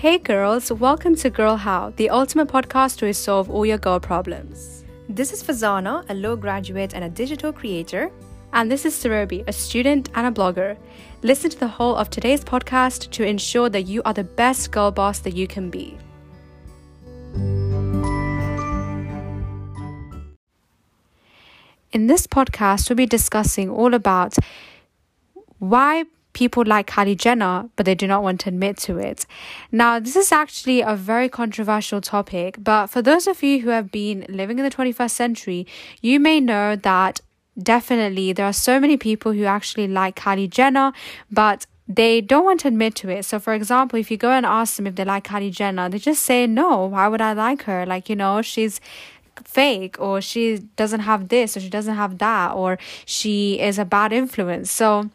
Hey girls, welcome to Girl How, the ultimate podcast to solve all your girl problems. This is Fazana, a law graduate and a digital creator. And this is Sarobi, a student and a blogger. Listen to the whole of today's podcast to ensure that you are the best girl boss that you can be. In this podcast, we'll be discussing all about why people like Kylie Jenner, but they do not want to admit to it. Now, this is actually a very controversial topic, but for those of you who have been living in the 21st century, you may know that definitely there are so many people who actually like Kylie Jenner, but they don't want to admit to it. So, for example, if you go and ask them if they like Kylie Jenner, they just say, No, why would I like her? Like, you know, she's fake or she doesn't have this or she doesn't have that or she is a bad influence. So,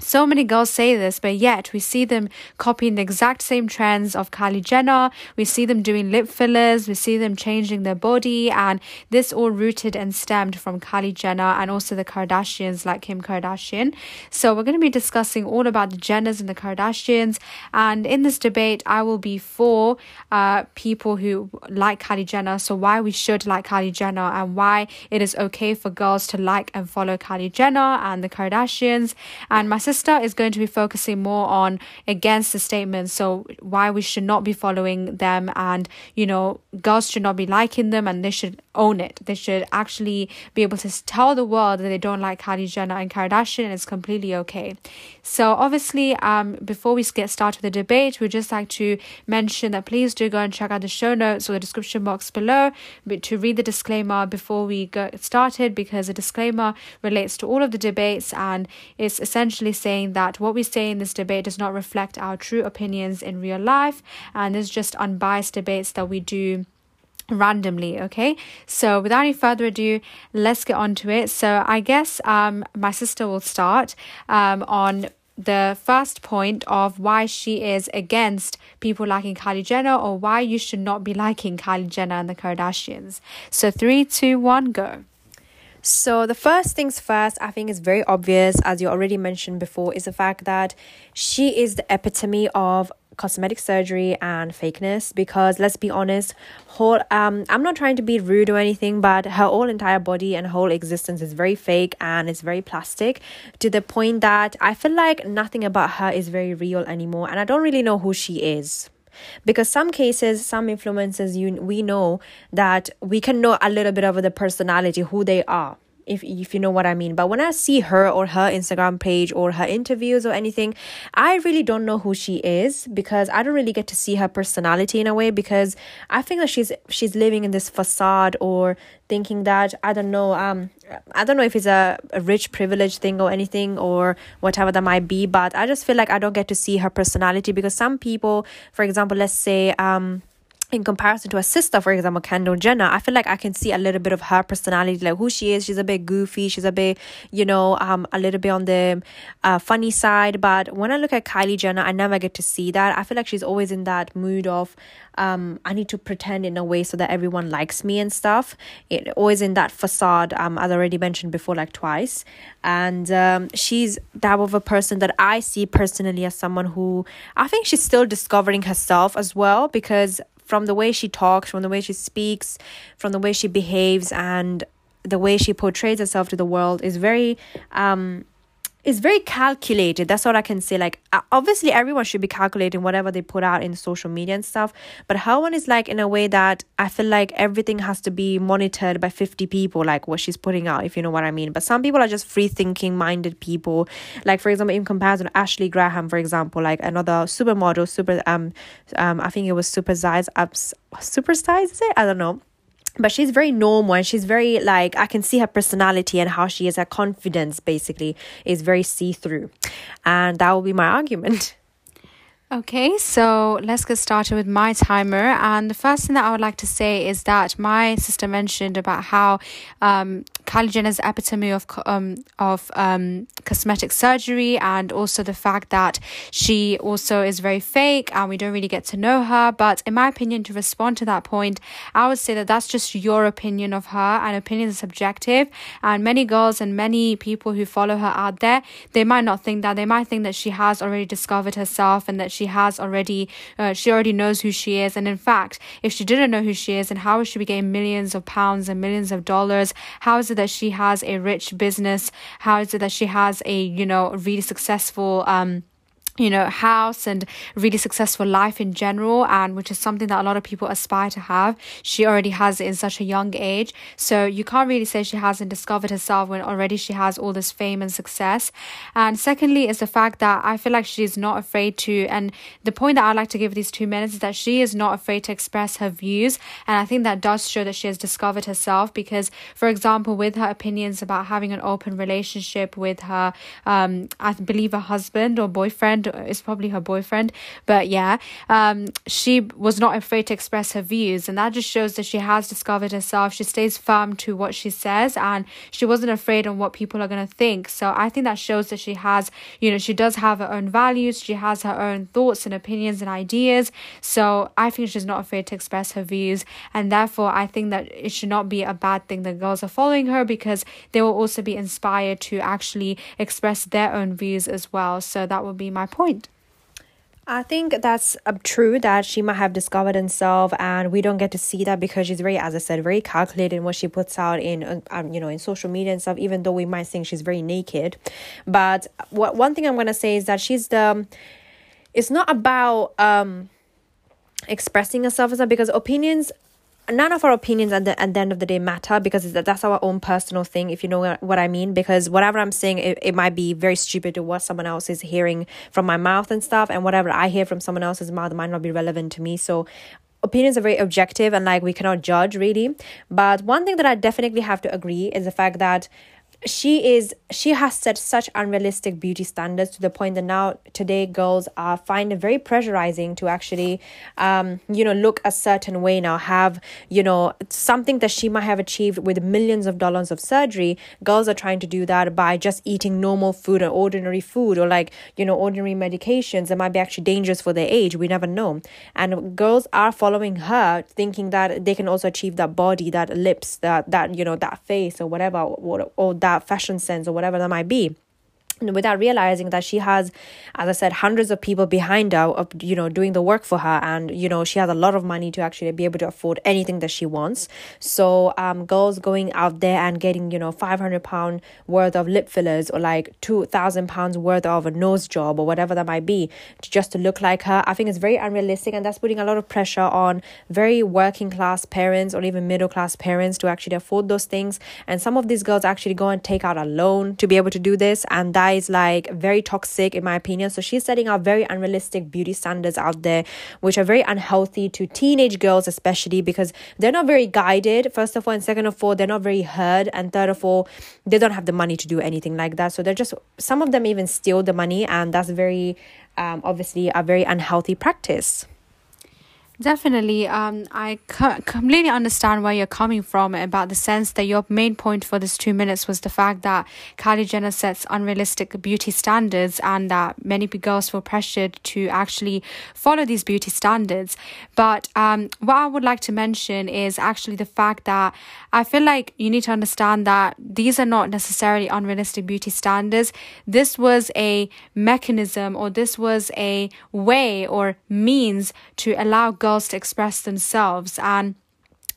so many girls say this, but yet we see them copying the exact same trends of Kylie Jenner. We see them doing lip fillers. We see them changing their body. And this all rooted and stemmed from Kylie Jenner and also the Kardashians, like Kim Kardashian. So we're going to be discussing all about the Jenners and the Kardashians. And in this debate, I will be for uh, people who like Kylie Jenner. So why we should like Kylie Jenner and why it is okay for girls to like and follow Kylie Jenner and the Kardashians. And my sister is going to be focusing more on against the statement. So why we should not be following them and, you know, girls should not be liking them and they should own it. They should actually be able to tell the world that they don't like Kylie Jenner and Kardashian and it's completely okay. So obviously, um, before we get started with the debate, we'd just like to mention that please do go and check out the show notes or the description box below to read the disclaimer before we get started because the disclaimer relates to all of the debates and it's essentially saying that what we say in this debate does not reflect our true opinions in real life, and it's just unbiased debates that we do randomly okay so without any further ado let's get on to it so i guess um my sister will start um on the first point of why she is against people liking Kylie Jenner or why you should not be liking Kylie Jenner and the Kardashians. So, three, two, one, go. So, the first things first, I think is very obvious, as you already mentioned before, is the fact that she is the epitome of cosmetic surgery and fakeness because let's be honest whole um i'm not trying to be rude or anything but her whole entire body and whole existence is very fake and it's very plastic to the point that i feel like nothing about her is very real anymore and i don't really know who she is. Because some cases some influencers you we know that we can know a little bit of the personality who they are if if you know what I mean. But when I see her or her Instagram page or her interviews or anything, I really don't know who she is because I don't really get to see her personality in a way because I think that she's she's living in this facade or thinking that I don't know um I don't know if it's a, a rich privilege thing or anything or whatever that might be, but I just feel like I don't get to see her personality because some people, for example, let's say um in comparison to her sister, for example, Kendall Jenner, I feel like I can see a little bit of her personality, like who she is. She's a bit goofy. She's a bit, you know, um, a little bit on the uh, funny side. But when I look at Kylie Jenner, I never get to see that. I feel like she's always in that mood of, um, I need to pretend in a way so that everyone likes me and stuff. It always in that facade. Um, as I already mentioned before, like twice. And um, she's that of a person that I see personally as someone who I think she's still discovering herself as well because from the way she talks, from the way she speaks, from the way she behaves, and the way she portrays herself to the world is very um is very calculated. That's all I can say. Like, obviously, everyone should be calculating whatever they put out in social media and stuff. But her one is like in a way that I feel like everything has to be monitored by 50 people, like what she's putting out, if you know what I mean. But some people are just free thinking minded people. Like, for example, in comparison Ashley Graham, for example, like another supermodel, super, um, um, I think it was super size ups, super size, is it? I don't know but she's very normal and she's very like i can see her personality and how she is. Her confidence basically is very see-through. And that will be my argument. Okay, so let's get started with my timer. And the first thing that I would like to say is that my sister mentioned about how um, Kylie Jenner is epitome of um of um cosmetic surgery, and also the fact that she also is very fake, and we don't really get to know her. But in my opinion, to respond to that point, I would say that that's just your opinion of her, and opinion is subjective. And many girls and many people who follow her out there, they might not think that. They might think that she has already discovered herself and that she has already, uh, she already knows who she is. And in fact, if she didn't know who she is, and how would she be getting millions of pounds and millions of dollars? How is it that she has a rich business? How is it that she has a, you know, really successful, um, you know, house and really successful life in general, and which is something that a lot of people aspire to have. She already has it in such a young age. So you can't really say she hasn't discovered herself when already she has all this fame and success. And secondly, is the fact that I feel like she's not afraid to, and the point that I'd like to give these two minutes is that she is not afraid to express her views. And I think that does show that she has discovered herself because, for example, with her opinions about having an open relationship with her, um, I believe her husband or boyfriend is probably her boyfriend, but yeah, um, she was not afraid to express her views, and that just shows that she has discovered herself. She stays firm to what she says, and she wasn't afraid on what people are gonna think. So I think that shows that she has, you know, she does have her own values, she has her own thoughts and opinions and ideas. So I think she's not afraid to express her views, and therefore I think that it should not be a bad thing that girls are following her because they will also be inspired to actually express their own views as well. So that would be my point. I think that's uh, true that she might have discovered herself, and we don't get to see that because she's very, as I said, very calculated in what she puts out in, uh, um, you know, in social media and stuff. Even though we might think she's very naked, but what one thing I'm gonna say is that she's the. It's not about um expressing herself as that because opinions none of our opinions at the, at the end of the day matter because that's our own personal thing if you know what i mean. Because whatever i'm saying it, it might be very stupid to what someone else is hearing from my mouth and stuff. And whatever i hear from someone else's mouth might not be relevant to me. So opinions are very objective and like we cannot judge really. But one thing that i definitely have to agree is the fact that she is she has set such unrealistic beauty standards to the point that now today girls are find it very pressurizing to actually um you know look a certain way now have you know something that she might have achieved with millions of dollars of surgery. Girls are trying to do that by just eating normal food or ordinary food or like you know ordinary medications that might be actually dangerous for their age. We never know. And girls are following her thinking that they can also achieve that body that lips that that you know that face or whatever or, or that that fashion sense or whatever that might be without realizing that she has as i said hundreds of people behind her of you know doing the work for her. And you know she has a lot of money to actually be able to afford anything that she wants. So um girls going out there and getting you know 500 pound worth of lip fillers or like 2000 pounds worth of a nose job or whatever that might be just to look like her i think it's very unrealistic. And that's putting a lot of pressure on very working class parents or even middle class parents to actually afford those things. And some of these girls actually go and take out a loan to be able to do this. And that is like very toxic in my opinion. So she's setting up very unrealistic beauty standards out there which are very unhealthy to teenage girls especially because they're not very guided first of all. And second of all they're not very heard. And third of all they don't have the money to do anything like that. So they're just some of them even steal the money. And that's very um, obviously a very unhealthy practice Definitely. Um, I c- completely understand where you're coming from about the sense that your main point for this two minutes was the fact that Kylie Jenner sets unrealistic beauty standards and that many girls feel pressured to actually follow these beauty standards. But um, what I would like to mention is actually the fact that I feel like you need to understand that these are not necessarily unrealistic beauty standards. This was a mechanism or this was a way or means to allow girls girls to express themselves and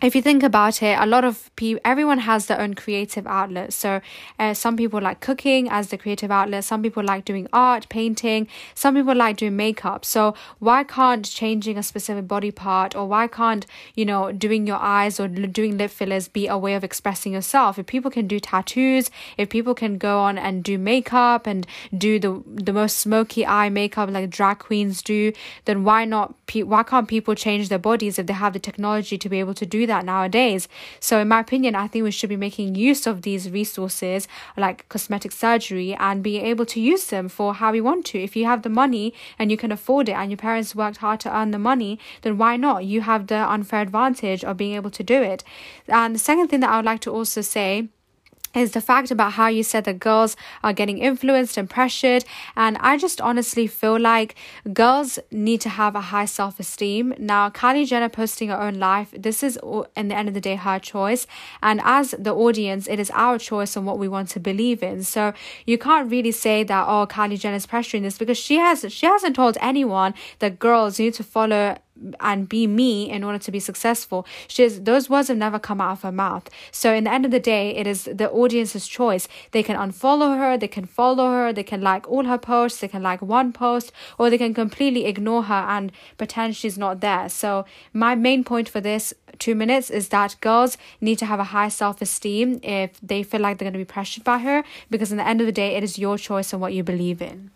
if you think about it, a lot of people, everyone has their own creative outlet. So, uh, some people like cooking as the creative outlet. Some people like doing art, painting. Some people like doing makeup. So, why can't changing a specific body part or why can't, you know, doing your eyes or doing lip fillers be a way of expressing yourself? If people can do tattoos, if people can go on and do makeup and do the, the most smoky eye makeup like drag queens do, then why not, why can't people change their bodies if they have the technology to be able to do that? That nowadays. So, in my opinion, I think we should be making use of these resources like cosmetic surgery and being able to use them for how we want to. If you have the money and you can afford it and your parents worked hard to earn the money, then why not? You have the unfair advantage of being able to do it. And the second thing that I would like to also say is the fact about how you said that girls are getting influenced and pressured. And I just honestly feel like girls need to have a high self esteem. Now, Kylie Jenner posting her own life, this is, in the end of the day, her choice. And as the audience, it is our choice on what we want to believe in. So you can't really say that, oh, Kylie Jenner is pressuring this because she has, she hasn't told anyone that girls need to follow and be me in order to be successful. she She's those words have never come out of her mouth. So in the end of the day, it is the audience's choice. They can unfollow her, they can follow her, they can like all her posts, they can like one post, or they can completely ignore her and pretend she's not there. So my main point for this two minutes is that girls need to have a high self esteem if they feel like they're going to be pressured by her, because in the end of the day, it is your choice and what you believe in.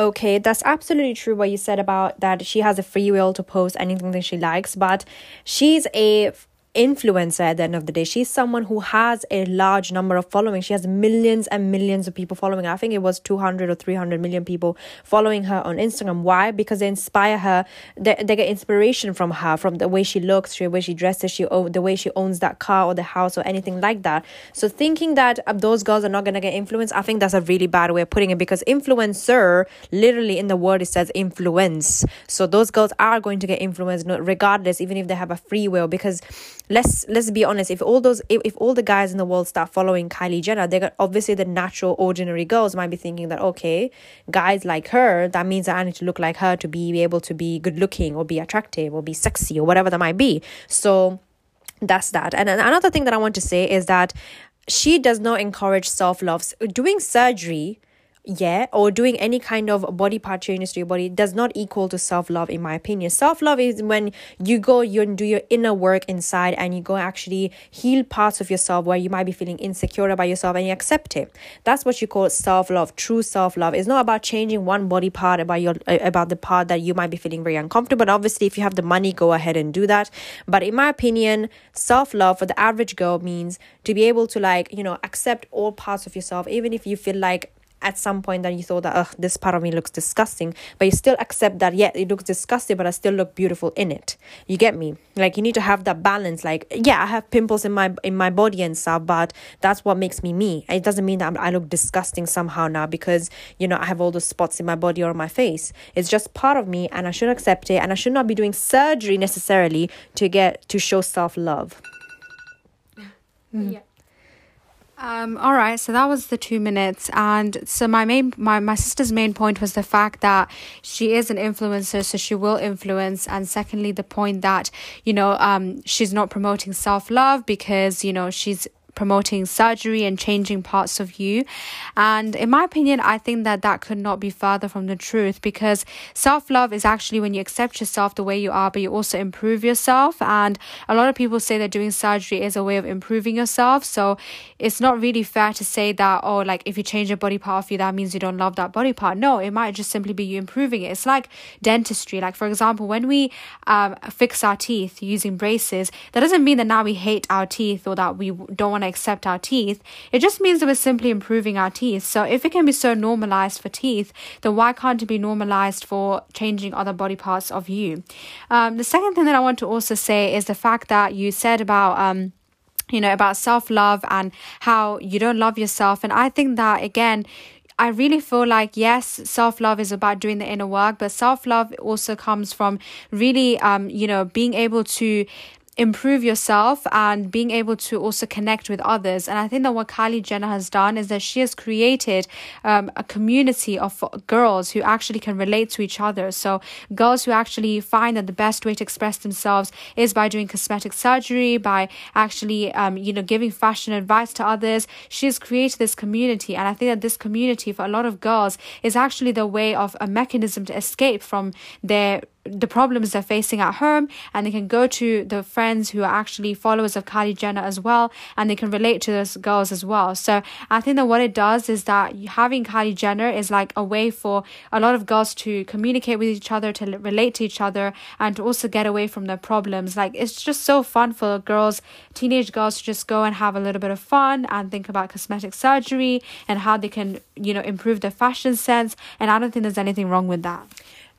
Okay, that's absolutely true what you said about that she has a free will to post anything that she likes, but she's a influencer at the end of the day. She's someone who has a large number of following. She has millions and millions of people following. I think it was 200 or 300 million people following her on Instagram. Why? Because they inspire her. They, they get inspiration from her, from the way she looks, the way she dresses, she the way she owns that car or the house or anything like that. So thinking that um, those girls are not going to get influence, I think that's a really bad way of putting it because influencer, literally in the word, it says influence. So those girls are going to get influenced regardless, even if they have a free will because let's let's be honest if all those if, if all the guys in the world start following kylie jenner they're obviously the natural ordinary girls might be thinking that okay guys like her that means that i need to look like her to be able to be good looking or be attractive or be sexy or whatever that might be. So that's that. And another thing that i want to say is that she does not encourage self-love doing surgery yeah or doing any kind of body part changes to your body does not equal to self-love in my opinion. Self-love is when you go you do your inner work inside and you go actually heal parts of yourself where you might be feeling insecure about yourself and you accept it. That's what you call self-love true self-love. It's not about changing one body part about your uh, about the part that you might be feeling very uncomfortable. But obviously if you have the money go ahead and do that. But in my opinion self-love for the average girl means to be able to like you know accept all parts of yourself even if you feel like at some point that you thought that oh this part of me looks disgusting but you still accept that yeah it looks disgusting but i still look beautiful in it. You get me? Like you need to have that balance. Like yeah i have pimples in my in my body and stuff but that's what makes me me. It doesn't mean that i look disgusting somehow now because you know i have all those spots in my body or my face. It's just part of me and i should accept it and i should not be doing surgery necessarily to get to show self-love. Yeah um, all right, so that was the two minutes, and so my main, my my sister's main point was the fact that she is an influencer, so she will influence, and secondly, the point that you know, um, she's not promoting self love because you know she's promoting surgery and changing parts of you. And in my opinion, I think that that could not be further from the truth because self love is actually when you accept yourself the way you are, but you also improve yourself. And a lot of people say that doing surgery is a way of improving yourself. So it's not really fair to say that, oh, like if you change a body part of you, that means you don't love that body part. No, it might just simply be you improving it. It's like dentistry. Like, for example, when we um, fix our teeth using braces, that doesn't mean that now we hate our teeth or that we don't want want to accept our teeth. It just means that we're simply improving our teeth. So if it can be so normalized for teeth, then why can't it be normalized for changing other body parts of you? Um, the second thing that I want to also say is the fact that you said about um, you know about self love and how you don't love yourself, and I think that again. I really feel like yes, self love is about doing the inner work, but self love also comes from really, um, you know, being able to improve yourself and being able to also connect with others. And I think that what Kylie Jenner has done is that she has created um, a community of girls who actually can relate to each other. So, girls who actually find that the best way to express themselves is by doing cosmetic surgery, by actually, um, you know, giving fashion advice to others. She has created this community. And I think that this community for a lot of girls is actually the way of a mechanism to escape from their the problems they're facing at home and they can go to the friends who are actually followers of Kylie Jenner as well and they can relate to those girls as well. So I think that what it does is that having Kylie Jenner is like a way for a lot of girls to communicate with each other, to relate to each other and to also get away from their problems. Like it's just so fun for girls, teenage girls to just go and have a little bit of fun and think about cosmetic surgery and how they can, you know, improve their fashion sense. And I don't think there's anything wrong with that.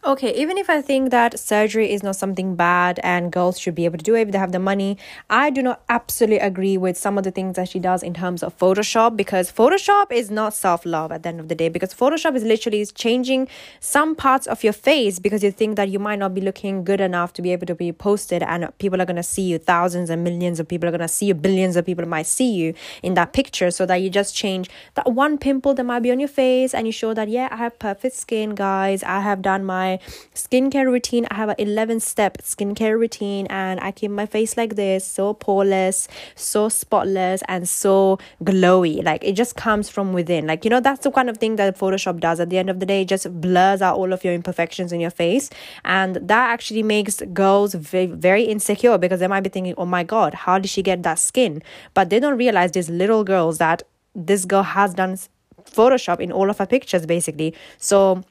Okay, even if I think that surgery is not something bad and girls should be able to do it if they have the money, I do not absolutely agree with some of the things that she does in terms of Photoshop because Photoshop is not self love at the end of the day because Photoshop is literally changing some parts of your face because you think that you might not be looking good enough to be able to be posted and people are going to see you. Thousands and millions of people are going to see you. Billions of people might see you in that picture so that you just change that one pimple that might be on your face and you show that, yeah, I have perfect skin, guys. I have done my skincare routine. I have an 11 step skincare routine and I keep my face like this, so poreless, so spotless, and so glowy. Like it just comes from within. Like, you know, that's the kind of thing that Photoshop does. At the end of the day, just blurs out all of your imperfections in your face. And that actually makes girls very, very insecure because they might be thinking, oh my God, how did she get that skin? But they don't realize these little girls that this girl has done Photoshop in all of her pictures basically. So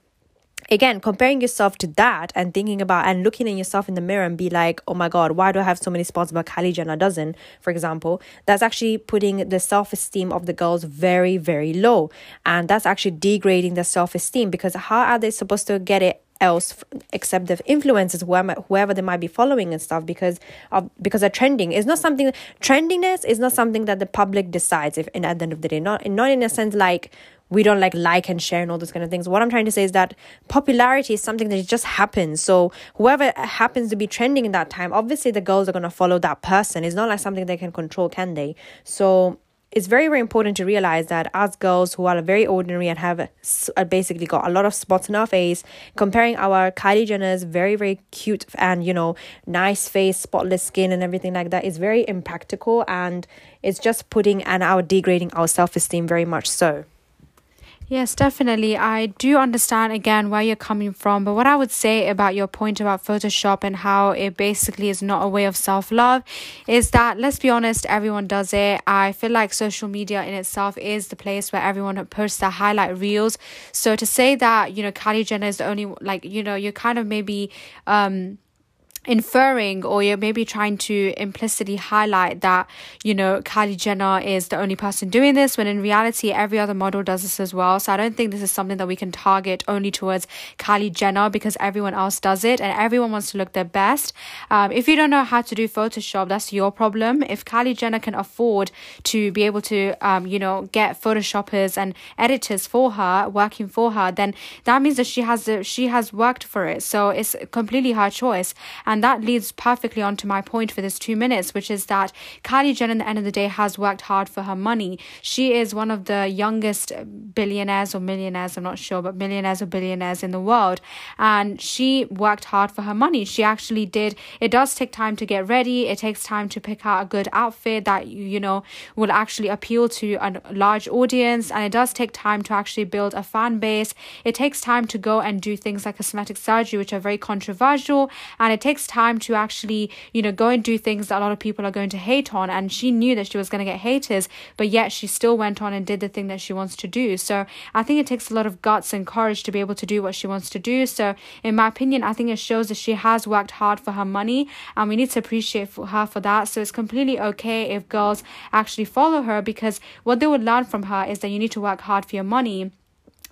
again comparing yourself to that and thinking about and looking at yourself in the mirror and be like oh my god why do i have so many spots but kylie jenner doesn't? For example that's actually putting the self-esteem of the girls very very low. And that's actually degrading their self-esteem because how are they supposed to get it else except the influencers whoever, they might be following and stuff because of because they're trending. It's not something trendiness is not something that the public decides if in at the end of the day. Not not in a sense like we don't like like and share and all those kind of things. What I'm trying to say is that popularity is something that just happens. So whoever happens to be trending in that time, obviously the girls are gonna follow that person. It's not like something they can control, can they? So it's very very important to realize that as girls who are very ordinary and have uh, basically got a lot of spots in our face comparing our kylie jenner's very very cute and you know nice face spotless skin and everything like that is very impractical and it's just putting and our degrading our self-esteem very much so Yes, definitely. I do understand again where you're coming from, but what I would say about your point about Photoshop and how it basically is not a way of self love is that let's be honest, everyone does it. I feel like social media in itself is the place where everyone posts their highlight reels. So to say that, you know, Kylie Jenner is the only, like, you know, you're kind of maybe, um, inferring or you're maybe trying to implicitly highlight that you know Kylie Jenner is the only person doing this when in reality every other model does this as well. So I don't think this is something that we can target only towards Kylie Jenner because everyone else does it and everyone wants to look their best. Um, if you don't know how to do Photoshop that's your problem. If Kylie Jenner can afford to be able to um, you know get Photoshoppers and editors for her working for her then that means that she has she has worked for it. So it's completely her choice and that leads perfectly on to my point for this two minutes, which is that Kylie Jenner, at the end of the day, has worked hard for her money. She is one of the youngest billionaires or millionaires, I'm not sure, but millionaires or billionaires in the world. And she worked hard for her money. She actually did. It does take time to get ready, it takes time to pick out a good outfit that, you know, will actually appeal to a large audience. And it does take time to actually build a fan base. It takes time to go and do things like cosmetic surgery, which are very controversial. And it takes takes time to actually, you know, go and do things that a lot of people are going to hate on. And she knew that she was going to get haters, but yet she still went on and did the thing that she wants to do. So I think it takes a lot of guts and courage to be able to do what she wants to do. So, in my opinion, I think it shows that she has worked hard for her money, and we need to appreciate her for that. So it's completely okay if girls actually follow her because what they would learn from her is that you need to work hard for your money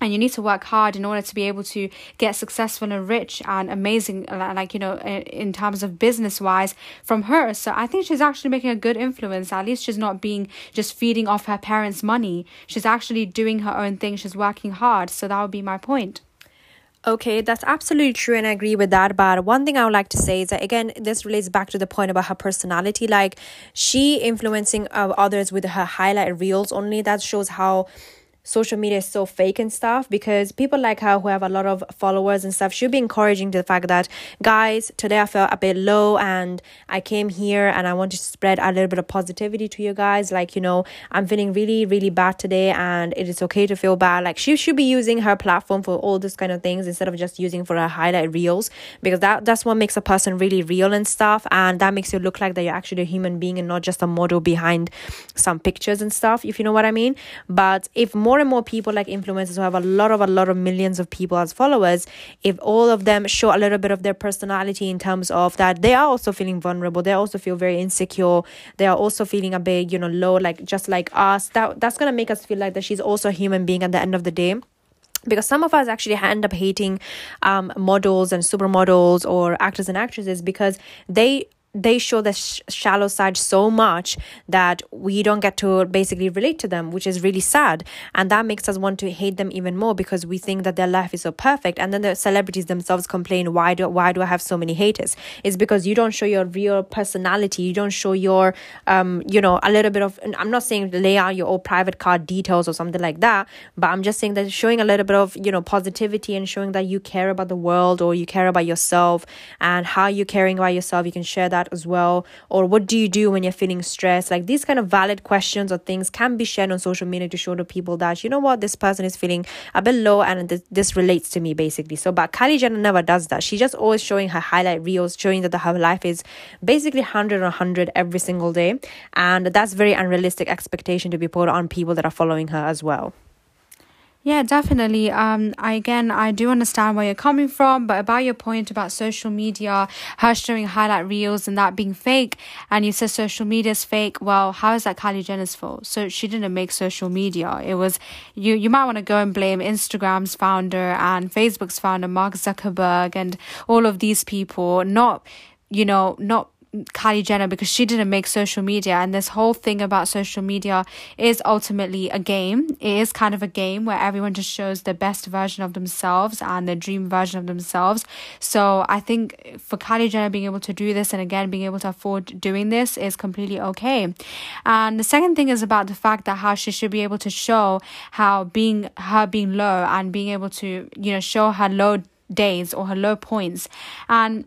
and you need to work hard in order to be able to get successful and rich and amazing uh, like you know in terms of business wise from her so i think she's actually making a good influence at least she's not being just feeding off her parents money she's actually doing her own thing she's working hard so that would be my point Okay, that's absolutely true, and I agree with that. But one thing I would like to say is that again, this relates back to the point about her personality. Like she influencing uh, others with her highlight reels only. That shows how social media is so fake and stuff because people like her who have a lot of followers and stuff should be encouraging the fact that guys today i felt a bit low and i came here and i want to spread a little bit of positivity to you guys. Like you know i'm feeling really really bad today and it is okay to feel bad. Like she should be using her platform for all these kind of things instead of just using for her highlight reels because that that's what makes a person really real and stuff and that makes you look like that you're actually a human being and not just a model behind some pictures and stuff if you know what i mean. But if more more and more people like influencers who have a lot of a lot of millions of people as followers if all of them show a little bit of their personality in terms of that they are also feeling vulnerable. They also feel very insecure. They are also feeling a bit you know low like just like us. That that's gonna make us feel like that she's also a human being at the end of the day. Because some of us actually end up hating um, models and supermodels or actors and actresses because they they show the sh- shallow side so much that we don't get to basically relate to them which is really sad. And that makes us want to hate them even more because we think that their life is so perfect. And then the celebrities themselves complain why do why do i have so many haters? It's because you don't show your real personality. You don't show your um you know a little bit of i'm not saying lay out your old private card details or something like that but i'm just saying that showing a little bit of you know positivity and showing that you care about the world or you care about yourself and how you're caring about yourself you can share that as well? Or what do you do when you're feeling stressed? Like these kind of valid questions or things can be shared on social media to show to people that you know what this person is feeling a bit low and this, this relates to me basically. So but Kylie Jenner never does that. She just always showing her highlight reels showing that her life is basically 100 or 100 every single day. And that's very unrealistic expectation to be put on people that are following her as well yeah, definitely. Um, I, again, I do understand where you're coming from, but about your point about social media, her showing highlight reels and that being fake, and you said social media is fake. Well, how is that Kylie Jenner's fault? So she didn't make social media. It was you. You might want to go and blame Instagram's founder and Facebook's founder, Mark Zuckerberg, and all of these people. Not, you know, not Kylie Jenner because she didn't make social media. And this whole thing about social media is ultimately a game. It is kind of a game where everyone just shows the best version of themselves and the dream version of themselves. So I think for Kylie Jenner being able to do this and again being able to afford doing this is completely okay. And the second thing is about the fact that how she should be able to show how being her being low and being able to, you know, show her low days or her low points. And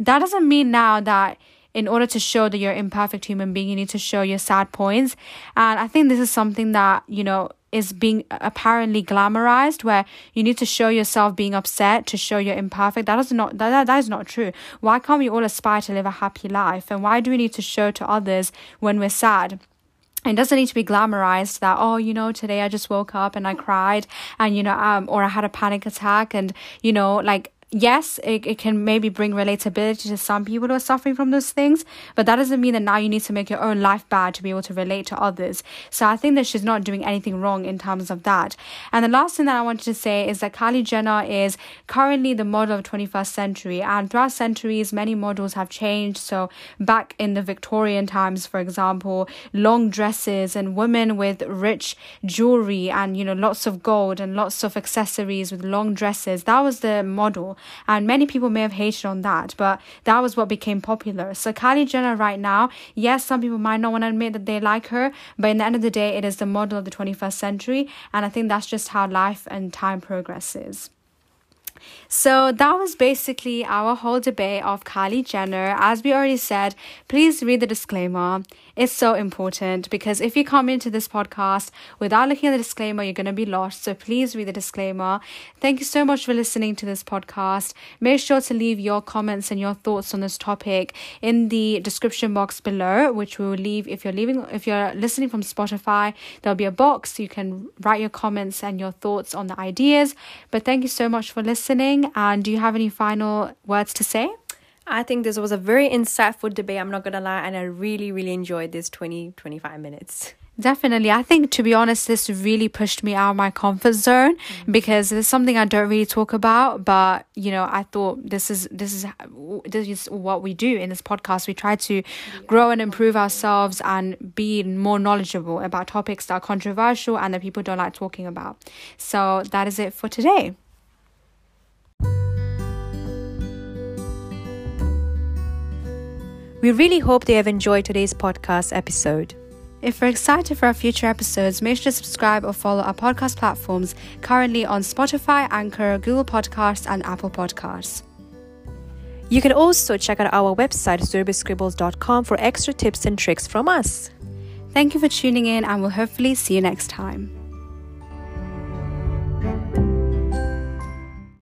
that doesn't mean now that in order to show that you're an imperfect human being, you need to show your sad points. And I think this is something that, you know, is being apparently glamorized where you need to show yourself being upset to show you're imperfect. That is not that, that is not true. Why can't we all aspire to live a happy life? And why do we need to show to others when we're sad? It doesn't need to be glamorized that oh you know today i just woke up and i cried and you know um or i had a panic attack and you know like yes, it, it can maybe bring relatability to some people who are suffering from those things, but that doesn't mean that now you need to make your own life bad to be able to relate to others. So I think that she's not doing anything wrong in terms of that. And the last thing that I wanted to say is that Kylie Jenner is currently the model of 21st century, and throughout centuries, many models have changed. So back in the Victorian times, for example, long dresses and women with rich jewelry and you know lots of gold and lots of accessories with long dresses, that was the model and many people may have hated on that, but that was what became popular. So Kylie Jenner right now, yes, some people might not want to admit that they like her, but in the end of the day, it is the model of the 21st century, and I think that's just how life and time progresses. So that was basically our whole debate of Kylie Jenner. As we already said, please read the disclaimer. It's so important because if you come into this podcast without looking at the disclaimer, you're going to be lost. So please read the disclaimer. Thank you so much for listening to this podcast. Make sure to leave your comments and your thoughts on this topic in the description box below, which we will leave if you're leaving if you're listening from Spotify, there'll be a box you can write your comments and your thoughts on the ideas. But thank you so much for listening and do you have any final words to say? I think this was a very insightful debate, I'm not gonna lie, and I really, really enjoyed this 20, 25 minutes. Definitely. I think, to be honest, this really pushed me out of my comfort zone mm-hmm. because it's something I don't really talk about. But, you know, I thought this is, this is, this is what we do in this podcast. We try to grow and improve ourselves and be more knowledgeable about topics that are controversial and that people don't like talking about. So that is it for today. We really hope they have enjoyed today's podcast episode. If you're excited for our future episodes, make sure to subscribe or follow our podcast platforms currently on Spotify, Anchor, Google Podcasts, and Apple Podcasts. You can also check out our website, surbiscribbles.com, for extra tips and tricks from us. Thank you for tuning in, and we'll hopefully see you next time.